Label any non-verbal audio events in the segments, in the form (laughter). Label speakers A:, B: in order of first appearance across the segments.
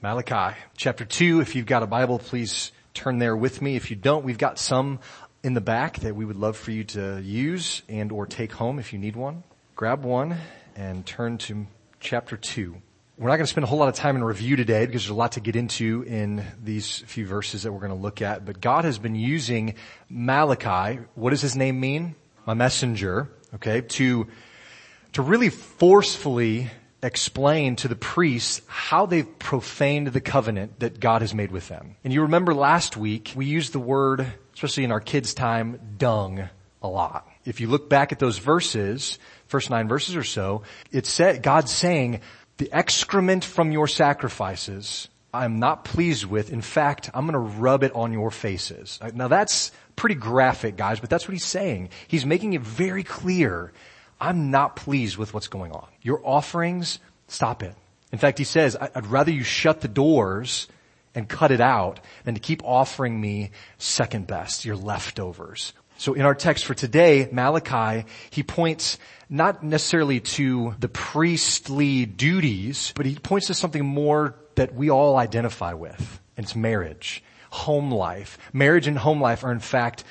A: Malachi chapter 2. If you've got a Bible, please turn there with me. If you don't, we've got some in the back that we would love for you to use and or take home if you need one. Grab one and turn to chapter 2. We're not going to spend a whole lot of time in review today because there's a lot to get into in these few verses that we're going to look at, but God has been using Malachi, what does his name mean? My messenger, okay, to, to really forcefully explain to the priests how they've profaned the covenant that God has made with them. And you remember last week, we used the word, especially in our kids' time, dung a lot. If you look back at those verses, first nine verses or so, it said, God's saying, the excrement from your sacrifices, I'm not pleased with. In fact, I'm gonna rub it on your faces. Now that's pretty graphic, guys, but that's what he's saying. He's making it very clear I'm not pleased with what's going on. Your offerings, stop it. In fact, he says, I'd rather you shut the doors and cut it out than to keep offering me second best, your leftovers. So in our text for today, Malachi, he points not necessarily to the priestly duties, but he points to something more that we all identify with, and it's marriage, home life. Marriage and home life are in fact,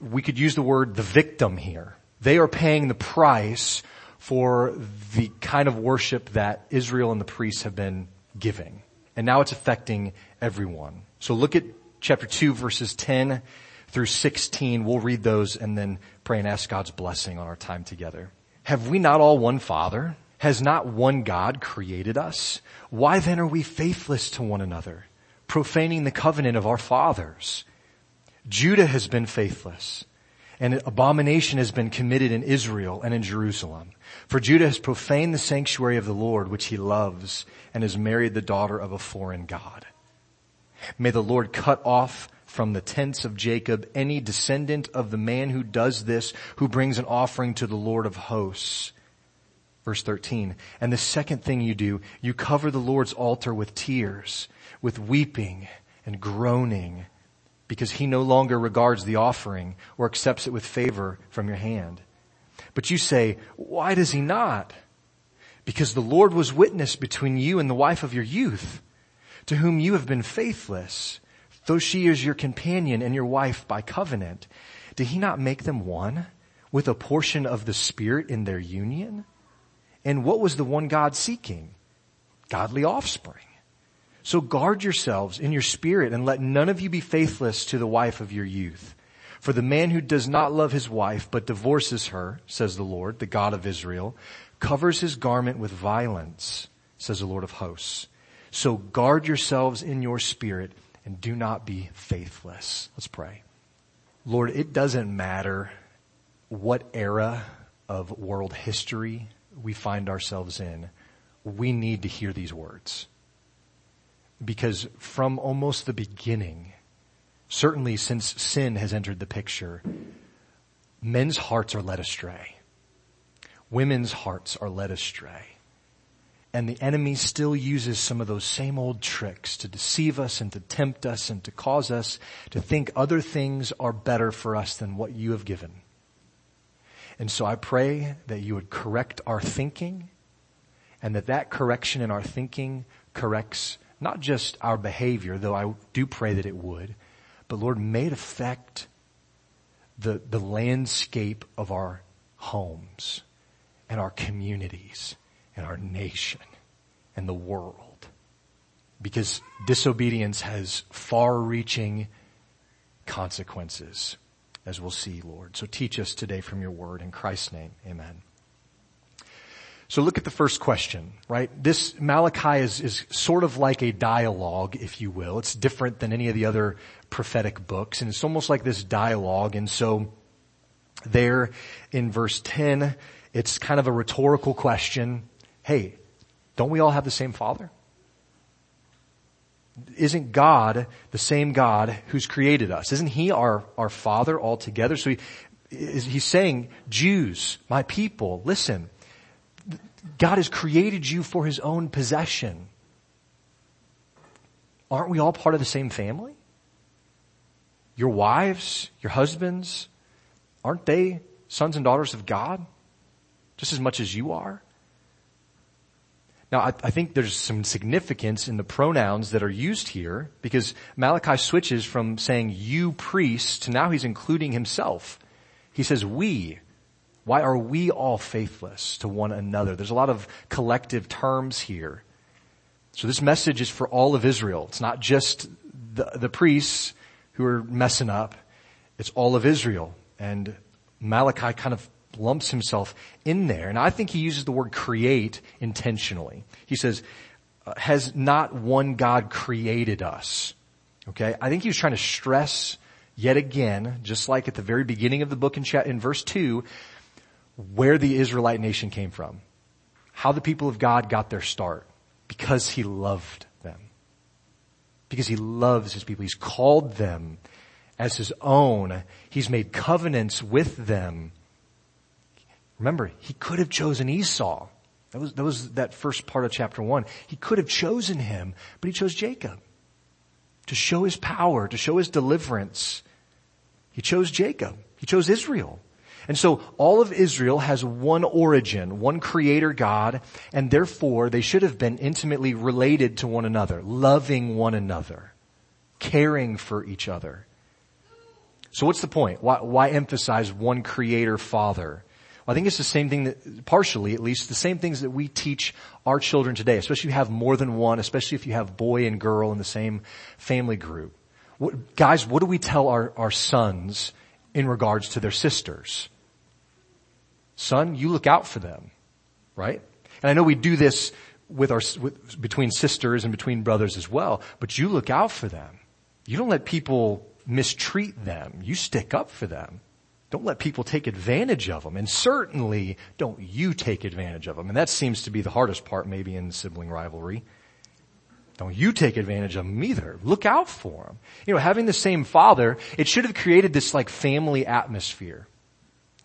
A: we could use the word the victim here. They are paying the price for the kind of worship that Israel and the priests have been giving. And now it's affecting everyone. So look at chapter 2 verses 10 through 16. We'll read those and then pray and ask God's blessing on our time together. Have we not all one Father? Has not one God created us? Why then are we faithless to one another, profaning the covenant of our fathers? Judah has been faithless and abomination has been committed in Israel and in Jerusalem. For Judah has profaned the sanctuary of the Lord, which he loves, and has married the daughter of a foreign God. May the Lord cut off from the tents of Jacob any descendant of the man who does this, who brings an offering to the Lord of hosts. Verse 13. And the second thing you do, you cover the Lord's altar with tears, with weeping and groaning because he no longer regards the offering or accepts it with favor from your hand. But you say, why does he not? Because the Lord was witness between you and the wife of your youth, to whom you have been faithless, though she is your companion and your wife by covenant. Did he not make them one with a portion of the Spirit in their union? And what was the one God seeking? Godly offspring. So guard yourselves in your spirit and let none of you be faithless to the wife of your youth. For the man who does not love his wife but divorces her, says the Lord, the God of Israel, covers his garment with violence, says the Lord of hosts. So guard yourselves in your spirit and do not be faithless. Let's pray. Lord, it doesn't matter what era of world history we find ourselves in. We need to hear these words. Because from almost the beginning, certainly since sin has entered the picture, men's hearts are led astray. Women's hearts are led astray. And the enemy still uses some of those same old tricks to deceive us and to tempt us and to cause us to think other things are better for us than what you have given. And so I pray that you would correct our thinking and that that correction in our thinking corrects not just our behavior, though I do pray that it would, but Lord, may it affect the, the landscape of our homes and our communities and our nation and the world. Because disobedience has far reaching consequences, as we'll see, Lord. So teach us today from your word. In Christ's name, amen. So look at the first question, right? This Malachi is, is sort of like a dialogue, if you will. It's different than any of the other prophetic books, and it's almost like this dialogue. And so there in verse 10, it's kind of a rhetorical question. Hey, don't we all have the same father? Isn't God the same God who's created us? Isn't He our, our Father altogether? So he, He's saying, Jews, my people, listen, God has created you for his own possession. Aren't we all part of the same family? Your wives, your husbands, aren't they sons and daughters of God? Just as much as you are? Now, I, I, think there's some significance in the pronouns that are used here because Malachi switches from saying you priests to now he's including himself. He says we. Why are we all faithless to one another? There's a lot of collective terms here. So this message is for all of Israel. It's not just the, the priests who are messing up. It's all of Israel. And Malachi kind of lumps himself in there. And I think he uses the word create intentionally. He says, uh, has not one God created us? Okay. I think he was trying to stress yet again, just like at the very beginning of the book in, chat, in verse two, where the Israelite nation came from. How the people of God got their start. Because he loved them. Because he loves his people. He's called them as his own. He's made covenants with them. Remember, he could have chosen Esau. That was, that was that first part of chapter one. He could have chosen him, but he chose Jacob. To show his power, to show his deliverance. He chose Jacob. He chose Israel. And so all of Israel has one origin, one creator God, and therefore they should have been intimately related to one another, loving one another, caring for each other. So what's the point? Why, why emphasize one creator father? Well, I think it's the same thing that, partially at least, the same things that we teach our children today, especially if you have more than one, especially if you have boy and girl in the same family group. What, guys, what do we tell our, our sons in regards to their sisters? Son, you look out for them, right? And I know we do this with our, with, between sisters and between brothers as well, but you look out for them. You don't let people mistreat them. You stick up for them. Don't let people take advantage of them. And certainly don't you take advantage of them. And that seems to be the hardest part maybe in sibling rivalry. Don't you take advantage of them either. Look out for them. You know, having the same father, it should have created this like family atmosphere.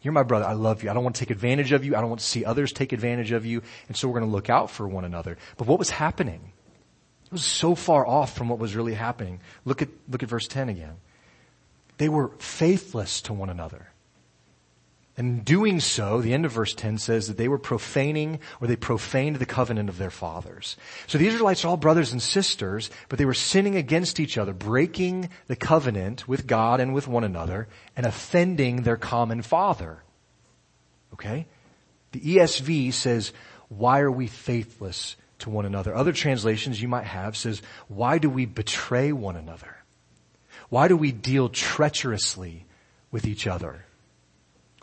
A: You're my brother. I love you. I don't want to take advantage of you. I don't want to see others take advantage of you. And so we're going to look out for one another. But what was happening? It was so far off from what was really happening. Look at, look at verse 10 again. They were faithless to one another. And doing so, the end of verse 10 says that they were profaning or they profaned the covenant of their fathers. So the Israelites are all brothers and sisters, but they were sinning against each other, breaking the covenant with God and with one another and offending their common father. Okay? The ESV says, why are we faithless to one another? Other translations you might have says, why do we betray one another? Why do we deal treacherously with each other?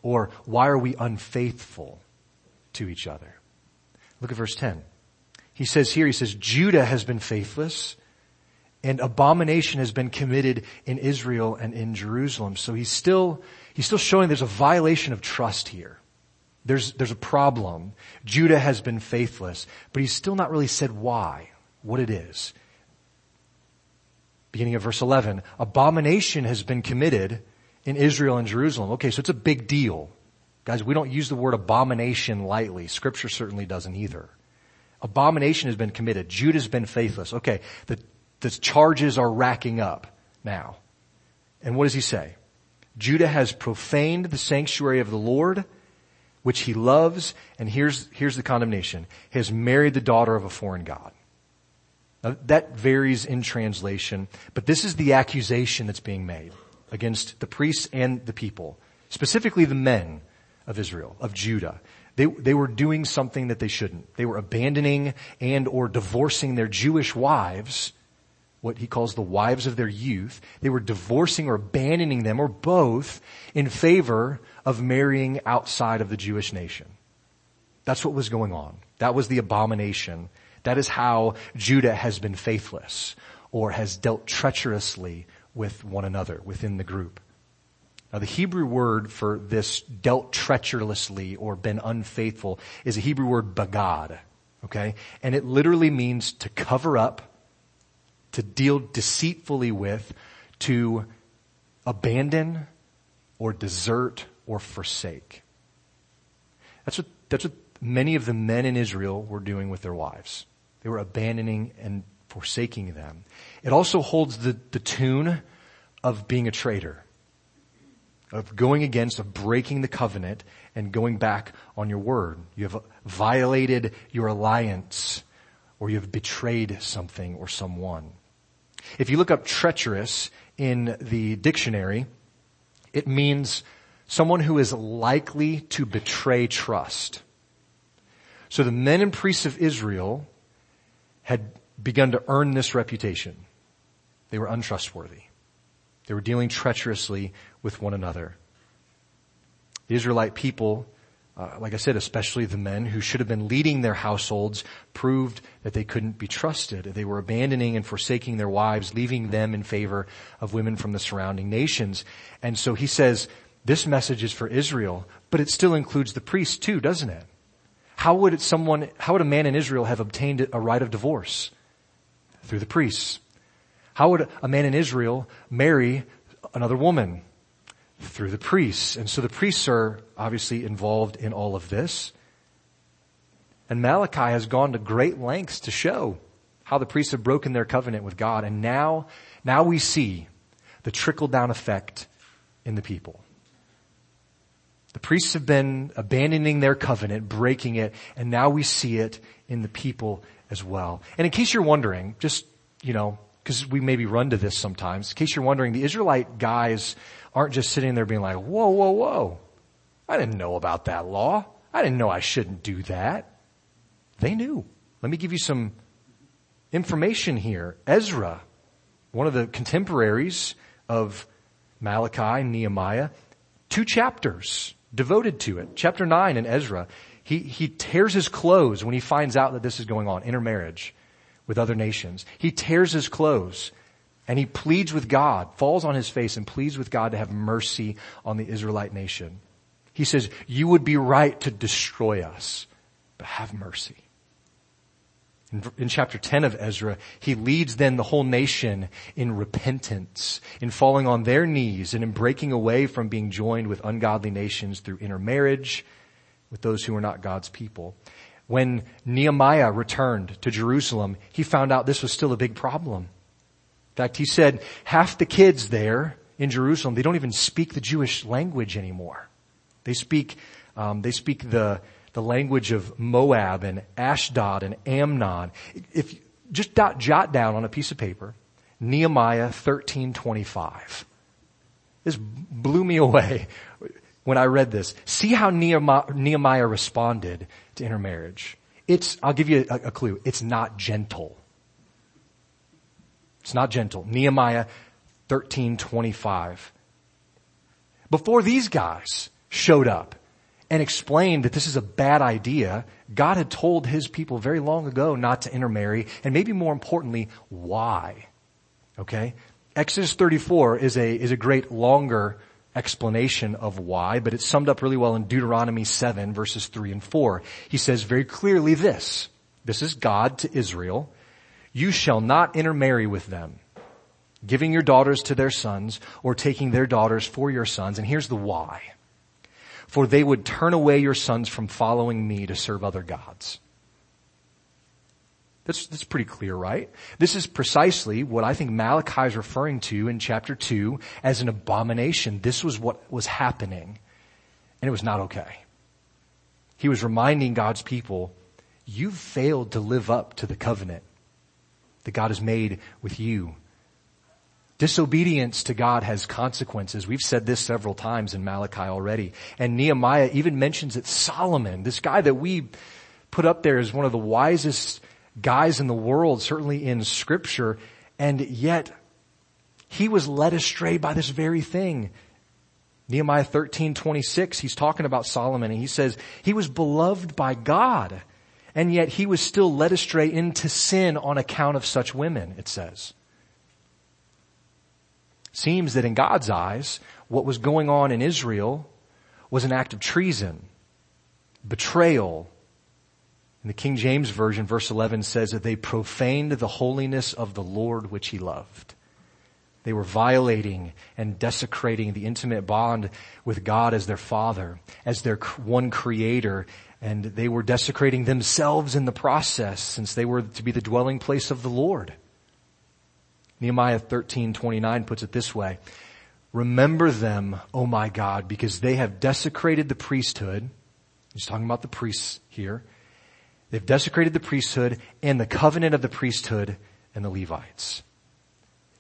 A: Or why are we unfaithful to each other? Look at verse 10. He says here, he says, Judah has been faithless and abomination has been committed in Israel and in Jerusalem. So he's still, he's still showing there's a violation of trust here. There's, there's a problem. Judah has been faithless, but he's still not really said why, what it is. Beginning of verse 11, abomination has been committed in Israel and Jerusalem. Okay, so it's a big deal. Guys, we don't use the word abomination lightly. Scripture certainly doesn't either. Abomination has been committed. Judah's been faithless. Okay, the, the charges are racking up now. And what does he say? Judah has profaned the sanctuary of the Lord, which he loves, and here's, here's the condemnation. He has married the daughter of a foreign God. Now, that varies in translation, but this is the accusation that's being made against the priests and the people, specifically the men of Israel, of Judah. They, they were doing something that they shouldn't. They were abandoning and or divorcing their Jewish wives, what he calls the wives of their youth. They were divorcing or abandoning them or both in favor of marrying outside of the Jewish nation. That's what was going on. That was the abomination. That is how Judah has been faithless or has dealt treacherously with one another within the group. Now the Hebrew word for this dealt treacherously or been unfaithful is a Hebrew word bagad. Okay? And it literally means to cover up, to deal deceitfully with, to abandon or desert or forsake. That's what, that's what many of the men in Israel were doing with their wives. They were abandoning and forsaking them. It also holds the, the tune of being a traitor, of going against, of breaking the covenant and going back on your word. You have violated your alliance or you have betrayed something or someone. If you look up treacherous in the dictionary, it means someone who is likely to betray trust. So the men and priests of Israel had begun to earn this reputation. They were untrustworthy. They were dealing treacherously with one another. The Israelite people uh, like I said, especially the men who should have been leading their households, proved that they couldn't be trusted. They were abandoning and forsaking their wives, leaving them in favor of women from the surrounding nations. And so he says, this message is for Israel, but it still includes the priests too, doesn't it? How would someone, how would a man in Israel have obtained a right of divorce? Through the priests. How would a man in Israel marry another woman? through the priests. And so the priests are obviously involved in all of this. And Malachi has gone to great lengths to show how the priests have broken their covenant with God. And now, now we see the trickle down effect in the people. The priests have been abandoning their covenant, breaking it, and now we see it in the people as well. And in case you're wondering, just, you know, because we maybe run to this sometimes, in case you're wondering, the Israelite guys aren't just sitting there being like, whoa, whoa, whoa. I didn't know about that law. I didn't know I shouldn't do that. They knew. Let me give you some information here. Ezra, one of the contemporaries of Malachi and Nehemiah, two chapters devoted to it. Chapter 9 in Ezra, he, he tears his clothes when he finds out that this is going on, intermarriage with other nations. He tears his clothes and he pleads with God, falls on his face and pleads with God to have mercy on the Israelite nation. He says, you would be right to destroy us, but have mercy. In, in, chapter 10 of Ezra, he leads then the whole nation in repentance, in falling on their knees and in breaking away from being joined with ungodly nations through intermarriage with those who are not God's people. When Nehemiah returned to Jerusalem, he found out this was still a big problem. In fact, he said half the kids there in Jerusalem, they don't even speak the Jewish language anymore. They speak, um, they speak the, the language of Moab and Ashdod and Ammon. If just dot, jot down on a piece of paper, Nehemiah 1325. This blew me away when I read this. See how Nehemiah responded to intermarriage. It's, I'll give you a, a clue. It's not gentle. It's not gentle. Nehemiah 13:25. Before these guys showed up and explained that this is a bad idea, God had told his people very long ago not to intermarry and maybe more importantly, why. Okay? Exodus 34 is a, is a great longer explanation of why, but it's summed up really well in Deuteronomy 7 verses 3 and 4. He says very clearly this. This is God to Israel. You shall not intermarry with them, giving your daughters to their sons or taking their daughters for your sons. And here's the why. For they would turn away your sons from following me to serve other gods. That's, that's pretty clear, right? This is precisely what I think Malachi is referring to in chapter 2 as an abomination. This was what was happening. And it was not okay. He was reminding God's people, you've failed to live up to the covenant that God has made with you. Disobedience to God has consequences. We've said this several times in Malachi already. And Nehemiah even mentions that Solomon, this guy that we put up there as one of the wisest guys in the world, certainly in scripture, and yet he was led astray by this very thing. Nehemiah 13, 26, he's talking about Solomon and he says, he was beloved by God and yet he was still led astray into sin on account of such women, it says. Seems that in God's eyes, what was going on in Israel was an act of treason, betrayal. In the King James Version, verse 11 says that they profaned the holiness of the Lord which he loved. They were violating and desecrating the intimate bond with God as their Father, as their one creator, and they were desecrating themselves in the process since they were to be the dwelling place of the Lord. Nehemiah 13:29 puts it this way, Remember them, O my God, because they have desecrated the priesthood. He's talking about the priests here. They've desecrated the priesthood and the covenant of the priesthood and the Levites.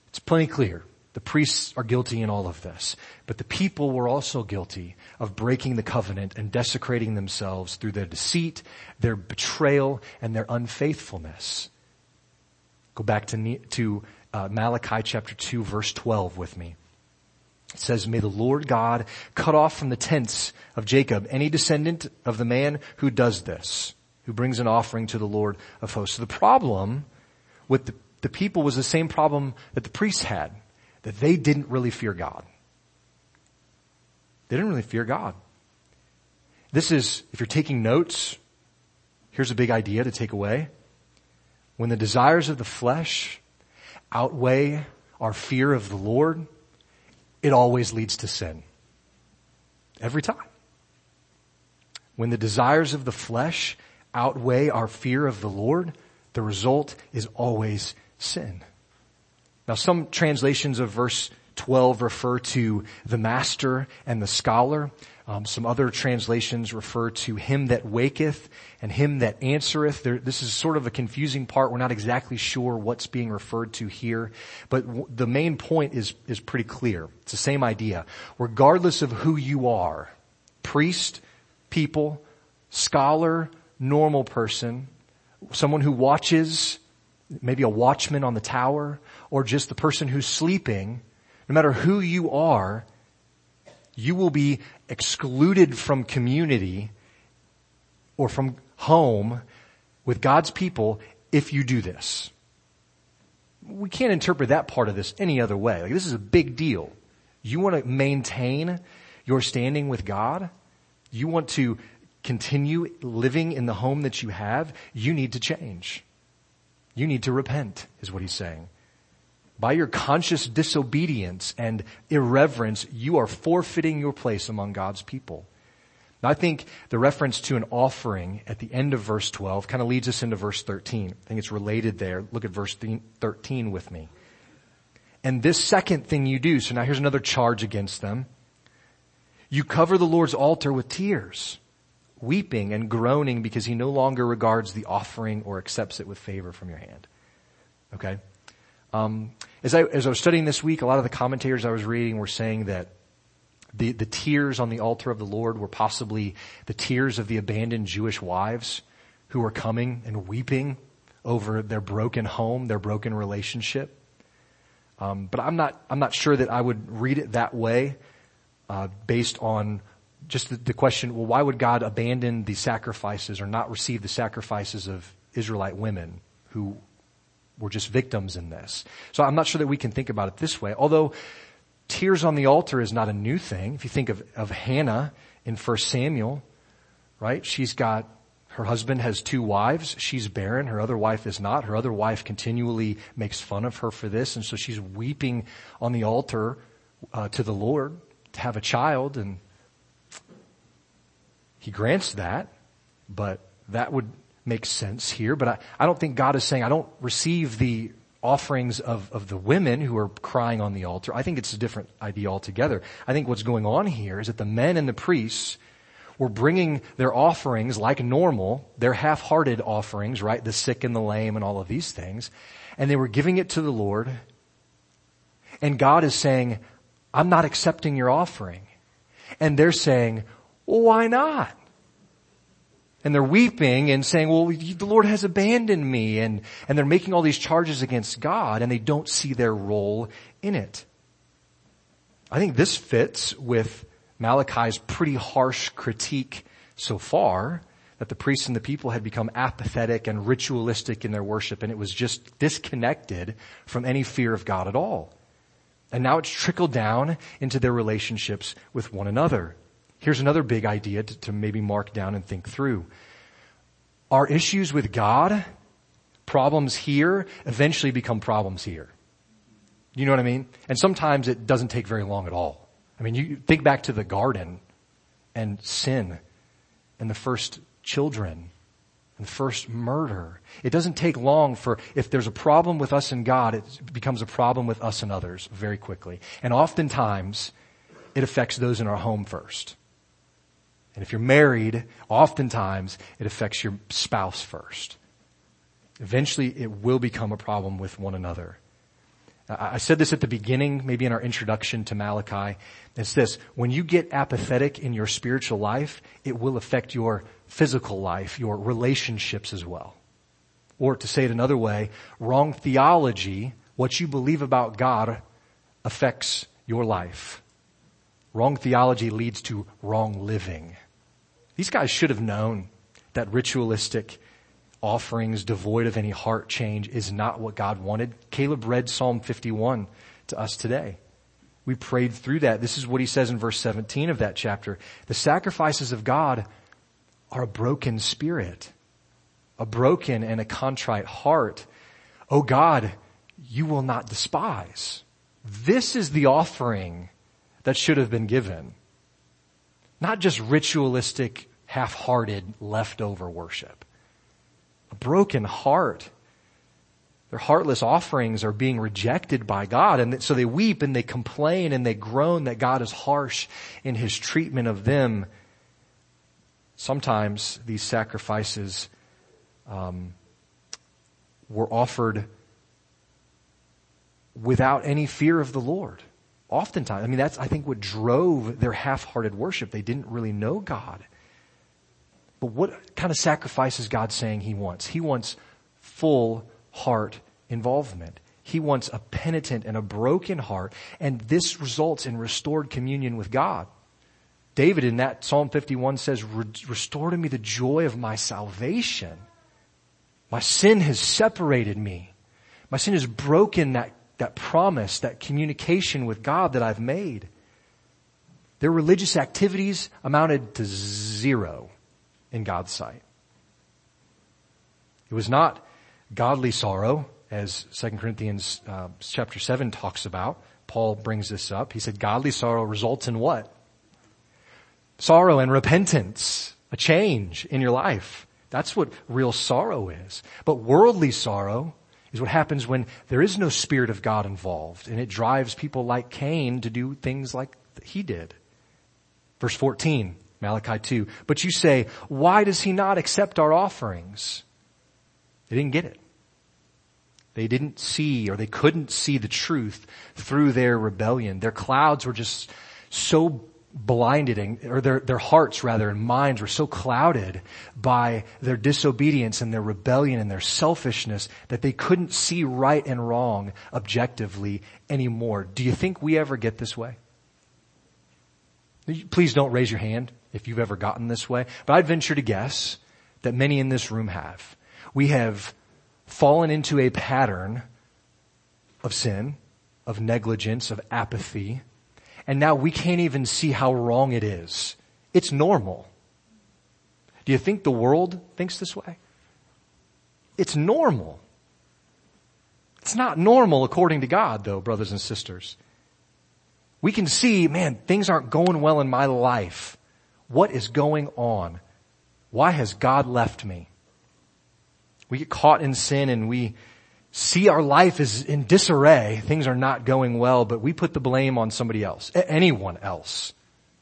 A: It's plenty clear. The priests are guilty in all of this, but the people were also guilty of breaking the covenant and desecrating themselves through their deceit, their betrayal, and their unfaithfulness. Go back to, to uh, Malachi chapter 2 verse 12 with me. It says, may the Lord God cut off from the tents of Jacob any descendant of the man who does this, who brings an offering to the Lord of hosts. So the problem with the, the people was the same problem that the priests had, that they didn't really fear God. They didn't really fear God. This is, if you're taking notes, here's a big idea to take away. When the desires of the flesh outweigh our fear of the Lord, it always leads to sin. Every time. When the desires of the flesh outweigh our fear of the Lord, the result is always sin. Now some translations of verse 12 refer to the master and the scholar. Um, some other translations refer to him that waketh and him that answereth. There, this is sort of a confusing part. We're not exactly sure what's being referred to here, but w- the main point is, is pretty clear. It's the same idea. Regardless of who you are, priest, people, scholar, normal person, someone who watches, maybe a watchman on the tower, or just the person who's sleeping, no matter who you are, you will be excluded from community or from home with God's people if you do this. We can't interpret that part of this any other way. Like this is a big deal. You want to maintain your standing with God? You want to continue living in the home that you have? You need to change. You need to repent is what he's saying. By your conscious disobedience and irreverence, you are forfeiting your place among God's people. Now I think the reference to an offering at the end of verse 12 kind of leads us into verse 13. I think it's related there. Look at verse 13 with me. And this second thing you do, so now here's another charge against them. You cover the Lord's altar with tears, weeping and groaning because he no longer regards the offering or accepts it with favor from your hand. Okay? Um, as I, as I was studying this week, a lot of the commentators I was reading were saying that the, the tears on the altar of the Lord were possibly the tears of the abandoned Jewish wives who were coming and weeping over their broken home, their broken relationship. Um, but I'm not, I'm not sure that I would read it that way, uh, based on just the, the question, well, why would God abandon the sacrifices or not receive the sacrifices of Israelite women who were just victims in this. So I'm not sure that we can think about it this way. Although tears on the altar is not a new thing. If you think of, of Hannah in 1 Samuel, right? She's got, her husband has two wives. She's barren. Her other wife is not. Her other wife continually makes fun of her for this. And so she's weeping on the altar uh, to the Lord to have a child. And he grants that, but that would make sense here, but I, I don't think God is saying I don't receive the offerings of, of the women who are crying on the altar. I think it's a different idea altogether. I think what's going on here is that the men and the priests were bringing their offerings like normal, their half-hearted offerings, right? The sick and the lame and all of these things. And they were giving it to the Lord. And God is saying, I'm not accepting your offering. And they're saying, well, why not? And they're weeping and saying, well, the Lord has abandoned me. And, and they're making all these charges against God and they don't see their role in it. I think this fits with Malachi's pretty harsh critique so far that the priests and the people had become apathetic and ritualistic in their worship and it was just disconnected from any fear of God at all. And now it's trickled down into their relationships with one another. Here's another big idea to, to maybe mark down and think through. Our issues with God, problems here, eventually become problems here. You know what I mean? And sometimes it doesn't take very long at all. I mean, you think back to the garden and sin and the first children and the first murder. It doesn't take long for, if there's a problem with us and God, it becomes a problem with us and others very quickly. And oftentimes, it affects those in our home first. And if you're married, oftentimes it affects your spouse first. Eventually it will become a problem with one another. I said this at the beginning, maybe in our introduction to Malachi. It's this, when you get apathetic in your spiritual life, it will affect your physical life, your relationships as well. Or to say it another way, wrong theology, what you believe about God affects your life. Wrong theology leads to wrong living. These guys should have known that ritualistic offerings devoid of any heart change is not what God wanted. Caleb read Psalm 51 to us today. We prayed through that. This is what he says in verse 17 of that chapter. The sacrifices of God are a broken spirit, a broken and a contrite heart. Oh God, you will not despise. This is the offering that should have been given. Not just ritualistic, half-hearted, leftover worship. A broken heart. Their heartless offerings are being rejected by God and so they weep and they complain and they groan that God is harsh in his treatment of them. Sometimes these sacrifices um, were offered without any fear of the Lord. Oftentimes, I mean, that's, I think, what drove their half-hearted worship. They didn't really know God. But what kind of sacrifice is God saying He wants? He wants full heart involvement. He wants a penitent and a broken heart, and this results in restored communion with God. David in that Psalm 51 says, restore to me the joy of my salvation. My sin has separated me. My sin has broken that that promise, that communication with God that I've made. Their religious activities amounted to zero in God's sight. It was not godly sorrow, as 2 Corinthians uh, chapter 7 talks about. Paul brings this up. He said godly sorrow results in what? Sorrow and repentance, a change in your life. That's what real sorrow is. But worldly sorrow is what happens when there is no Spirit of God involved and it drives people like Cain to do things like he did. Verse 14, Malachi 2. But you say, why does he not accept our offerings? They didn't get it. They didn't see or they couldn't see the truth through their rebellion. Their clouds were just so blinded and, or their, their hearts rather and minds were so clouded by their disobedience and their rebellion and their selfishness that they couldn't see right and wrong objectively anymore. Do you think we ever get this way? Please don't raise your hand if you've ever gotten this way, but I'd venture to guess that many in this room have. We have fallen into a pattern of sin, of negligence, of apathy, and now we can't even see how wrong it is. It's normal. Do you think the world thinks this way? It's normal. It's not normal according to God though, brothers and sisters. We can see, man, things aren't going well in my life. What is going on? Why has God left me? We get caught in sin and we see our life is in disarray, things are not going well, but we put the blame on somebody else, anyone else.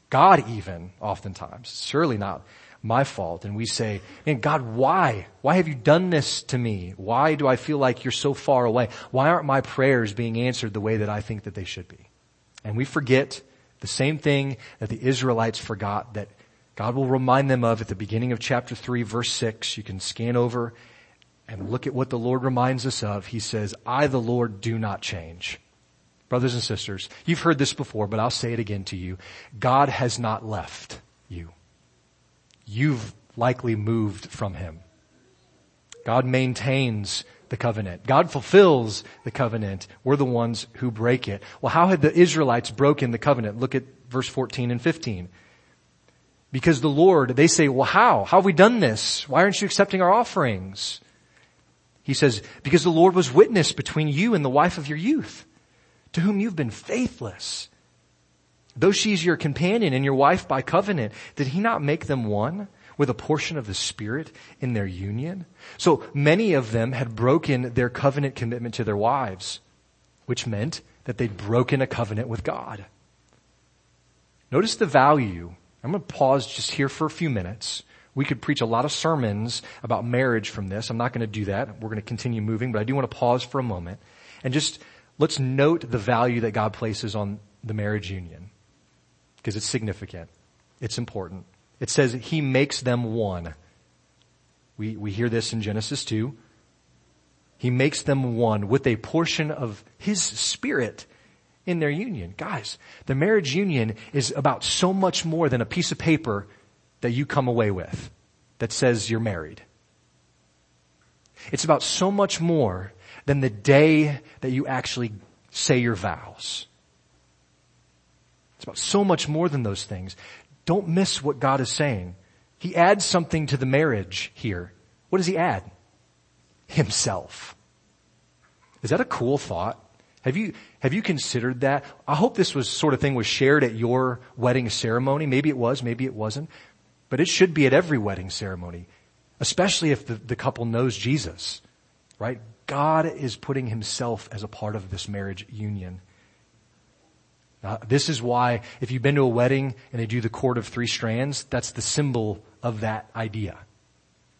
A: God even, oftentimes. Surely not my fault. And we say, man, God, why? Why have you done this to me? Why do I feel like you're so far away? Why aren't my prayers being answered the way that I think that they should be? And we forget the same thing that the Israelites forgot that God will remind them of at the beginning of chapter 3 verse 6. You can scan over and look at what the Lord reminds us of. He says, I, the Lord, do not change. Brothers and sisters, you've heard this before, but I'll say it again to you. God has not left you. You've likely moved from Him. God maintains the covenant. God fulfills the covenant. We're the ones who break it. Well, how had the Israelites broken the covenant? Look at verse 14 and 15. Because the Lord, they say, well, how? How have we done this? Why aren't you accepting our offerings? He says, because the Lord was witness between you and the wife of your youth, to whom you've been faithless. Though she's your companion and your wife by covenant, did he not make them one with a portion of the Spirit in their union? So many of them had broken their covenant commitment to their wives, which meant that they'd broken a covenant with God. Notice the value I'm going to pause just here for a few minutes. We could preach a lot of sermons about marriage from this. I'm not going to do that. We're going to continue moving, but I do want to pause for a moment and just let's note the value that God places on the marriage union because it's significant. It's important. It says he makes them one. We, we hear this in Genesis 2. He makes them one with a portion of his spirit in their union. Guys, the marriage union is about so much more than a piece of paper that you come away with that says you're married. It's about so much more than the day that you actually say your vows. It's about so much more than those things. Don't miss what God is saying. He adds something to the marriage here. What does he add? Himself. Is that a cool thought? Have you, have you considered that? I hope this was sort of thing was shared at your wedding ceremony. Maybe it was, maybe it wasn't. But it should be at every wedding ceremony, especially if the, the couple knows Jesus, right? God is putting himself as a part of this marriage union. Now, this is why if you've been to a wedding and they do the cord of three strands, that's the symbol of that idea.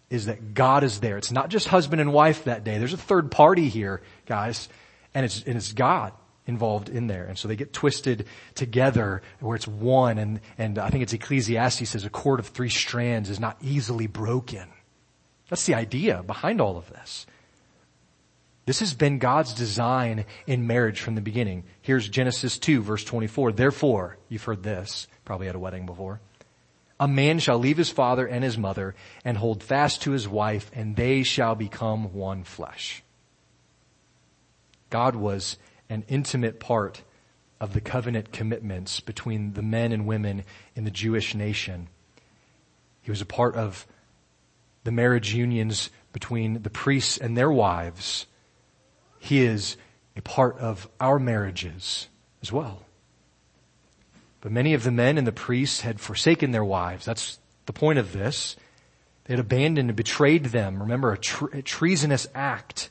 A: Is that God is there. It's not just husband and wife that day. There's a third party here, guys, and it's, and it's God involved in there. And so they get twisted together where it's one. And, and I think it's Ecclesiastes says a cord of three strands is not easily broken. That's the idea behind all of this. This has been God's design in marriage from the beginning. Here's Genesis 2 verse 24. Therefore, you've heard this, probably at a wedding before. A man shall leave his father and his mother and hold fast to his wife and they shall become one flesh. God was an intimate part of the covenant commitments between the men and women in the Jewish nation. He was a part of the marriage unions between the priests and their wives. He is a part of our marriages as well. But many of the men and the priests had forsaken their wives. That's the point of this. They had abandoned and betrayed them. Remember, a, tre- a treasonous act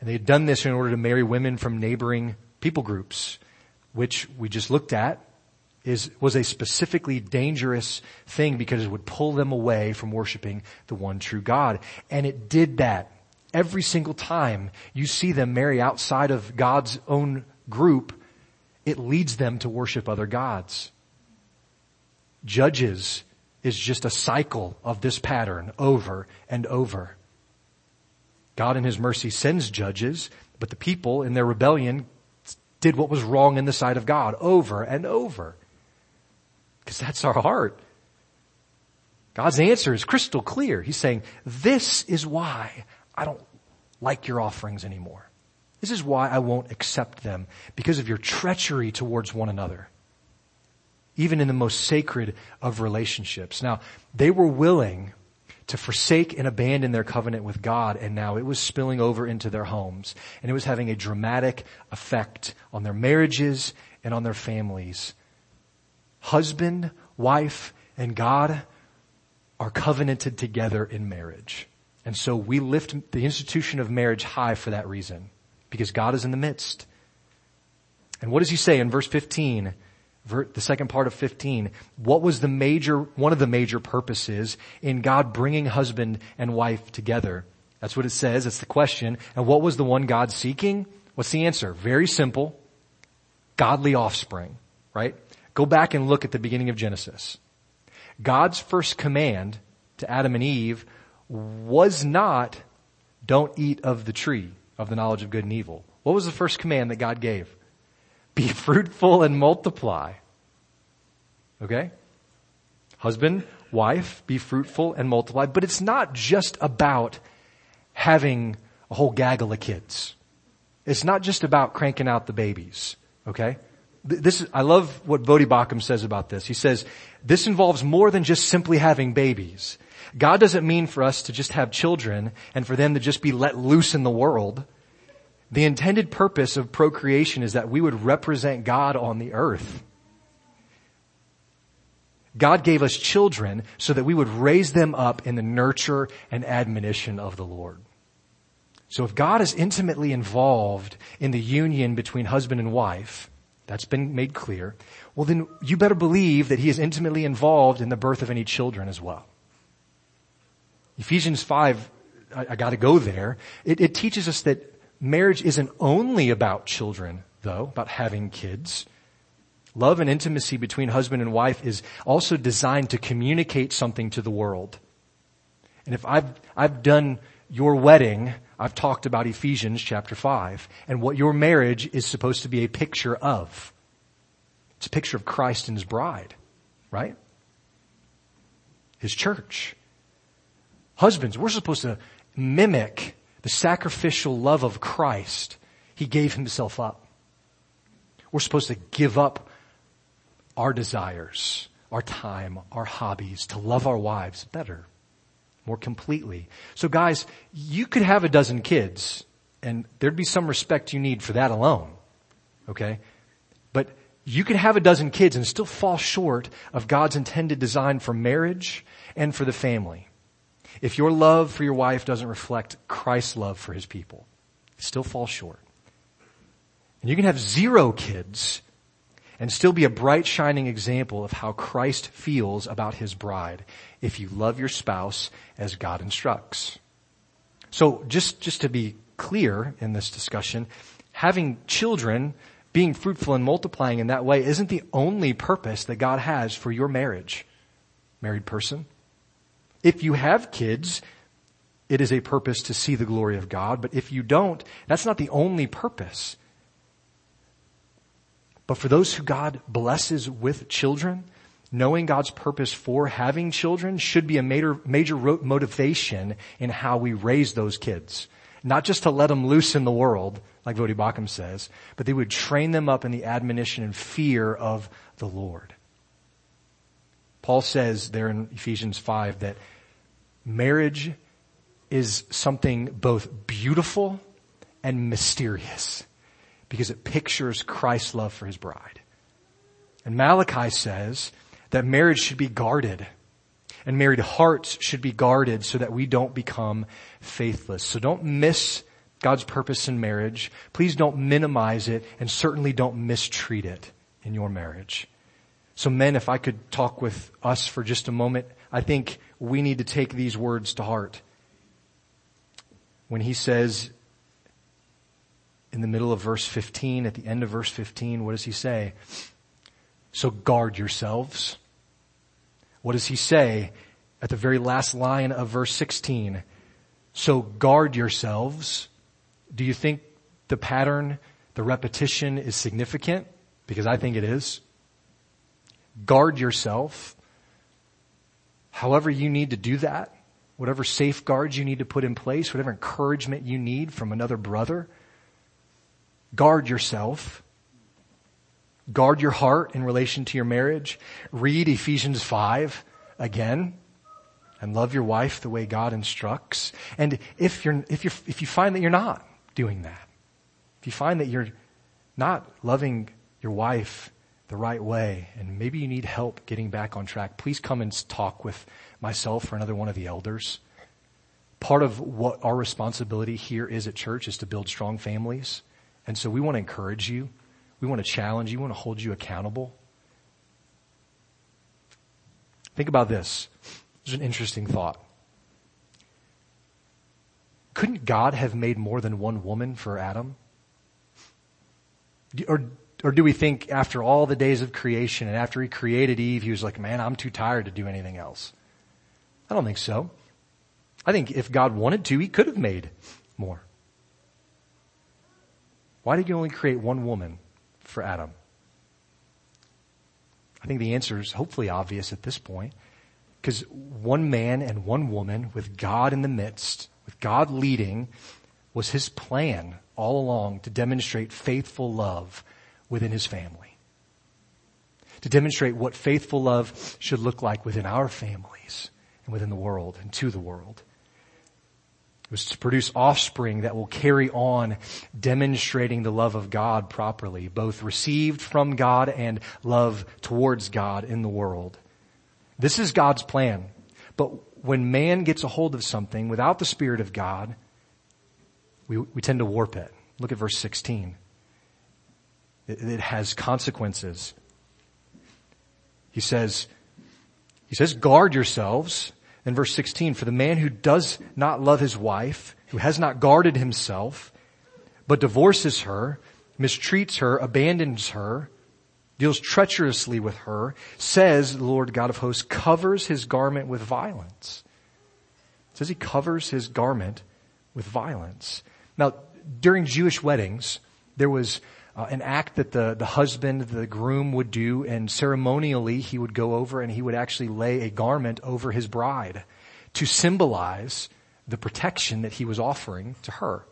A: and they had done this in order to marry women from neighboring people groups, which we just looked at is, was a specifically dangerous thing because it would pull them away from worshiping the one true God. And it did that every single time you see them marry outside of God's own group, it leads them to worship other gods. Judges is just a cycle of this pattern over and over. God in His mercy sends judges, but the people in their rebellion did what was wrong in the sight of God over and over. Because that's our heart. God's answer is crystal clear. He's saying, this is why I don't like your offerings anymore. This is why I won't accept them because of your treachery towards one another. Even in the most sacred of relationships. Now, they were willing to forsake and abandon their covenant with God and now it was spilling over into their homes and it was having a dramatic effect on their marriages and on their families. Husband, wife, and God are covenanted together in marriage. And so we lift the institution of marriage high for that reason because God is in the midst. And what does he say in verse 15? The second part of 15, what was the major, one of the major purposes in God bringing husband and wife together? That's what it says. That's the question. And what was the one God seeking? What's the answer? Very simple. Godly offspring, right? Go back and look at the beginning of Genesis. God's first command to Adam and Eve was not, don't eat of the tree of the knowledge of good and evil. What was the first command that God gave? Be (laughs) fruitful and multiply. Okay? Husband, wife, be fruitful and multiply. But it's not just about having a whole gaggle of kids. It's not just about cranking out the babies. Okay? This is, I love what Voddie Baucham says about this. He says, this involves more than just simply having babies. God doesn't mean for us to just have children and for them to just be let loose in the world. The intended purpose of procreation is that we would represent God on the earth. God gave us children so that we would raise them up in the nurture and admonition of the Lord. So if God is intimately involved in the union between husband and wife, That's been made clear. Well then you better believe that he is intimately involved in the birth of any children as well. Ephesians 5, I, I gotta go there. It, it teaches us that marriage isn't only about children though, about having kids. Love and intimacy between husband and wife is also designed to communicate something to the world. And if I've, I've done your wedding, I've talked about Ephesians chapter 5 and what your marriage is supposed to be a picture of. It's a picture of Christ and His bride, right? His church. Husbands, we're supposed to mimic the sacrificial love of Christ. He gave Himself up. We're supposed to give up our desires, our time, our hobbies to love our wives better, more completely. So guys, you could have a dozen kids and there'd be some respect you need for that alone. Okay? But you could have a dozen kids and still fall short of God's intended design for marriage and for the family. If your love for your wife doesn't reflect Christ's love for his people, it still falls short. And you can have zero kids and still be a bright shining example of how Christ feels about his bride if you love your spouse as God instructs. So just, just to be clear in this discussion, having children, being fruitful and multiplying in that way isn't the only purpose that God has for your marriage, married person. If you have kids, it is a purpose to see the glory of God, but if you don't, that's not the only purpose. But for those who God blesses with children, knowing God's purpose for having children should be a major, major motivation in how we raise those kids. Not just to let them loose in the world, like Voddie Baucham says, but they would train them up in the admonition and fear of the Lord. Paul says there in Ephesians 5 that marriage is something both beautiful and mysterious because it pictures Christ's love for his bride. And Malachi says that marriage should be guarded and married hearts should be guarded so that we don't become faithless. So don't miss God's purpose in marriage. Please don't minimize it and certainly don't mistreat it in your marriage. So men, if I could talk with us for just a moment, I think we need to take these words to heart. When he says in the middle of verse 15, at the end of verse 15, what does he say? So guard yourselves. What does he say at the very last line of verse 16? So guard yourselves. Do you think the pattern, the repetition is significant? Because I think it is. Guard yourself. However you need to do that, whatever safeguards you need to put in place, whatever encouragement you need from another brother, Guard yourself. Guard your heart in relation to your marriage. Read Ephesians 5 again and love your wife the way God instructs. And if you're, if you if you find that you're not doing that, if you find that you're not loving your wife the right way and maybe you need help getting back on track, please come and talk with myself or another one of the elders. Part of what our responsibility here is at church is to build strong families. And so we want to encourage you. We want to challenge you. We want to hold you accountable. Think about this. There's an interesting thought. Couldn't God have made more than one woman for Adam? Or, or do we think after all the days of creation and after he created Eve, he was like, man, I'm too tired to do anything else? I don't think so. I think if God wanted to, he could have made more. Why did you only create one woman for Adam? I think the answer is hopefully obvious at this point. Because one man and one woman with God in the midst, with God leading, was his plan all along to demonstrate faithful love within his family. To demonstrate what faithful love should look like within our families and within the world and to the world. It was to produce offspring that will carry on demonstrating the love of God properly, both received from God and love towards God in the world. This is God's plan. But when man gets a hold of something without the Spirit of God, we, we tend to warp it. Look at verse 16. It, has consequences. He says, he says, guard yourselves. In verse 16, for the man who does not love his wife, who has not guarded himself, but divorces her, mistreats her, abandons her, deals treacherously with her, says the Lord God of hosts, covers his garment with violence. It says he covers his garment with violence. Now, during Jewish weddings, there was uh, an act that the, the husband, the groom would do, and ceremonially he would go over and he would actually lay a garment over his bride to symbolize the protection that he was offering to her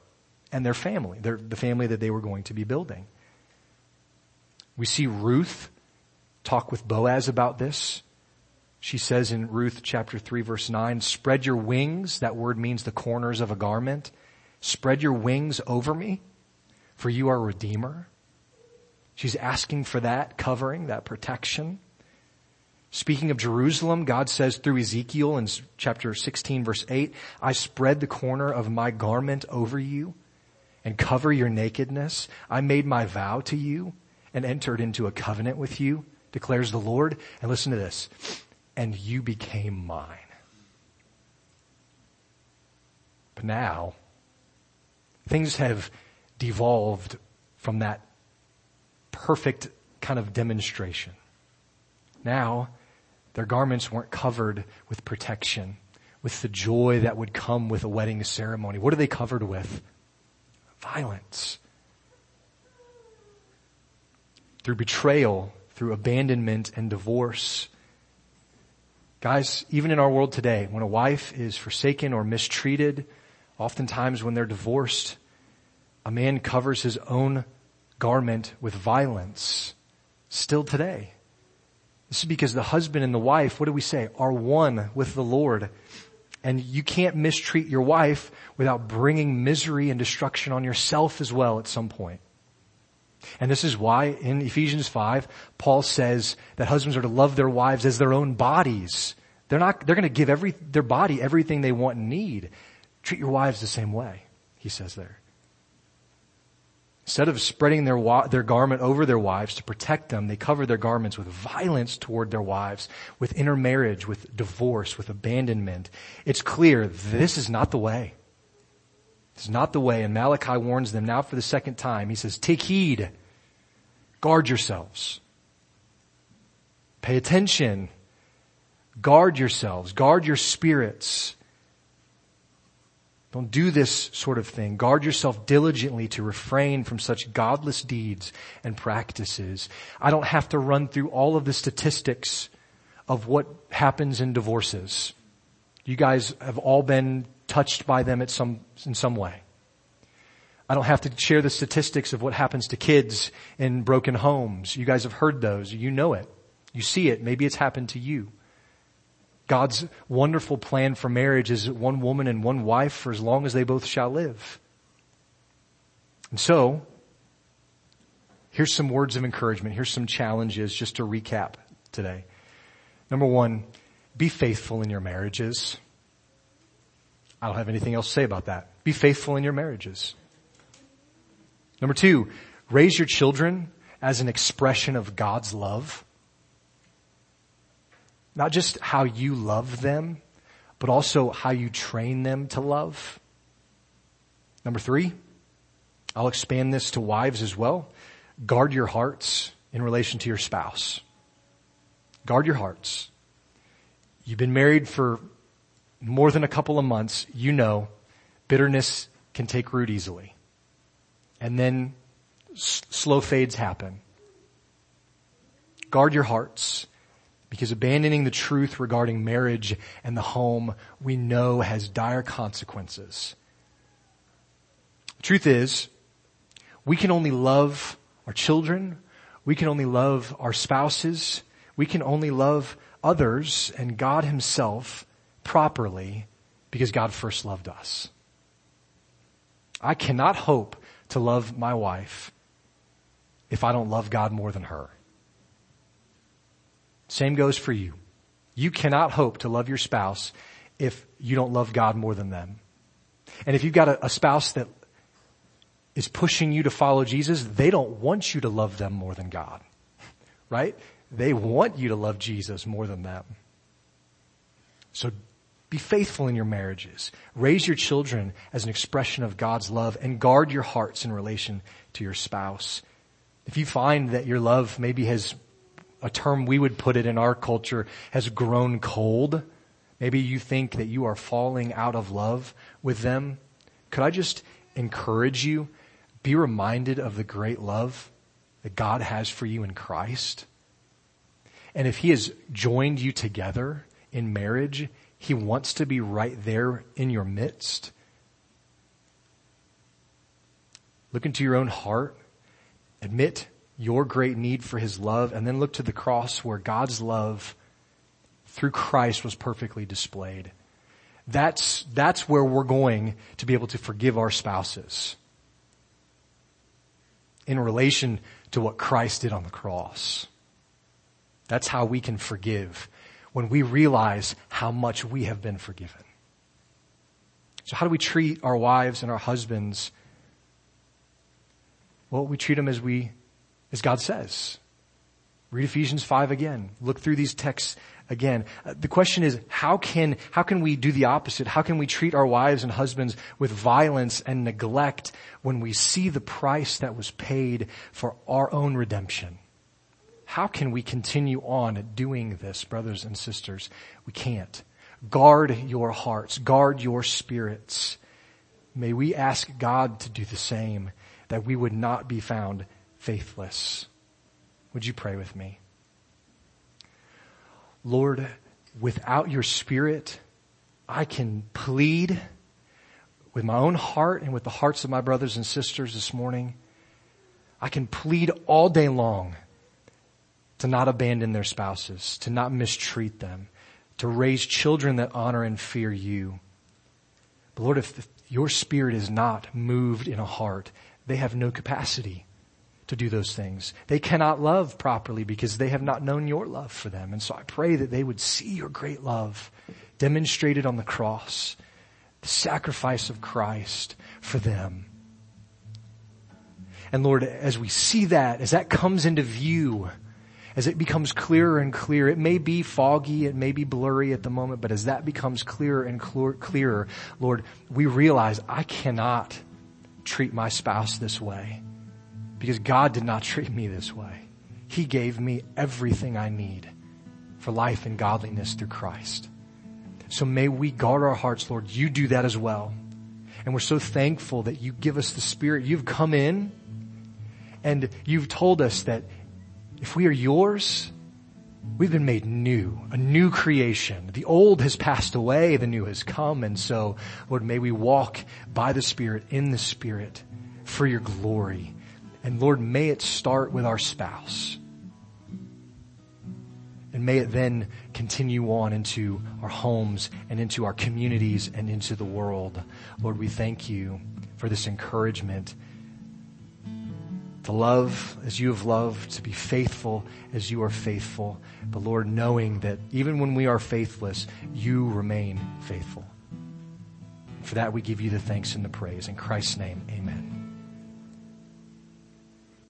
A: and their family, their, the family that they were going to be building. We see Ruth talk with Boaz about this. She says in Ruth chapter 3 verse 9, spread your wings, that word means the corners of a garment, spread your wings over me for you are redeemer. She's asking for that covering, that protection. Speaking of Jerusalem, God says through Ezekiel in chapter 16 verse 8, I spread the corner of my garment over you and cover your nakedness. I made my vow to you and entered into a covenant with you, declares the Lord. And listen to this. And you became mine. But now, things have devolved from that perfect kind of demonstration. Now, their garments weren't covered with protection, with the joy that would come with a wedding ceremony. What are they covered with? Violence. Through betrayal, through abandonment and divorce. Guys, even in our world today, when a wife is forsaken or mistreated, oftentimes when they're divorced, a man covers his own garment with violence still today. This is because the husband and the wife, what do we say, are one with the Lord. And you can't mistreat your wife without bringing misery and destruction on yourself as well at some point. And this is why in Ephesians 5, Paul says that husbands are to love their wives as their own bodies. They're not, they're to give every, their body everything they want and need. Treat your wives the same way, he says there. Instead of spreading their, wa- their garment over their wives to protect them, they cover their garments with violence toward their wives, with intermarriage, with divorce, with abandonment. It's clear this is not the way. It's not the way. And Malachi warns them now for the second time. He says, take heed. Guard yourselves. Pay attention. Guard yourselves. Guard your spirits. Don't do this sort of thing. Guard yourself diligently to refrain from such godless deeds and practices. I don't have to run through all of the statistics of what happens in divorces. You guys have all been touched by them at some, in some way. I don't have to share the statistics of what happens to kids in broken homes. You guys have heard those. You know it. You see it. Maybe it's happened to you. God's wonderful plan for marriage is one woman and one wife for as long as they both shall live. And so, here's some words of encouragement. Here's some challenges just to recap today. Number one, be faithful in your marriages. I don't have anything else to say about that. Be faithful in your marriages. Number two, raise your children as an expression of God's love. Not just how you love them, but also how you train them to love. Number three, I'll expand this to wives as well. Guard your hearts in relation to your spouse. Guard your hearts. You've been married for more than a couple of months. You know bitterness can take root easily. And then s- slow fades happen. Guard your hearts. Because abandoning the truth regarding marriage and the home we know has dire consequences. The truth is, we can only love our children, we can only love our spouses, we can only love others and God himself properly because God first loved us. I cannot hope to love my wife if I don't love God more than her. Same goes for you. You cannot hope to love your spouse if you don't love God more than them. And if you've got a, a spouse that is pushing you to follow Jesus, they don't want you to love them more than God. Right? They want you to love Jesus more than them. So be faithful in your marriages. Raise your children as an expression of God's love and guard your hearts in relation to your spouse. If you find that your love maybe has a term we would put it in our culture has grown cold, maybe you think that you are falling out of love with them, could I just encourage you, be reminded of the great love that God has for you in Christ? And if He has joined you together in marriage, He wants to be right there in your midst. Look into your own heart. Admit your great need for His love and then look to the cross where God's love through Christ was perfectly displayed. That's, that's where we're going to be able to forgive our spouses in relation to what Christ did on the cross. That's how we can forgive when we realize how much we have been forgiven. So how do we treat our wives and our husbands? Well, we treat them as we, as God says. Read Ephesians 5 again. Look through these texts again. Uh, the question is, how can, how can we do the opposite? How can we treat our wives and husbands with violence and neglect when we see the price that was paid for our own redemption? How can we continue on doing this, brothers and sisters? We can't. Guard your hearts. Guard your spirits. May we ask God to do the same, that we would not be found faithless. Would you pray with me? Lord, without your spirit, I can plead with my own heart and with the hearts of my brothers and sisters this morning. I can plead all day long to not abandon their spouses, to not mistreat them, to raise children that honor and fear you. But Lord, if your spirit is not moved in a heart, they have no capacity to do those things. They cannot love properly because they have not known your love for them. And so I pray that they would see your great love demonstrated on the cross, the sacrifice of Christ for them. And Lord, as we see that, as that comes into view, as it becomes clearer and clearer, it may be foggy, it may be blurry at the moment, but as that becomes clearer and clearer, Lord, we realize I cannot treat my spouse this way because God did not treat me this way. He gave me everything I need for life and godliness through Christ. So may we guard our hearts, Lord. You do that as well. And we're so thankful that you give us the Spirit. You've come in and you've told us that if we are yours, we've been made new, a new creation. The old has passed away, the new has come. And so, Lord, may we walk by the Spirit, in the Spirit, for your glory. And Lord, may it start with our spouse. And may it then continue on into our homes and into our communities and into the world. Lord, we thank you for this encouragement to love as you have loved, to be faithful as you are faithful. But Lord, knowing that even when we are faithless, you remain faithful. For that we give you the thanks and the praise. In Christ's name, amen.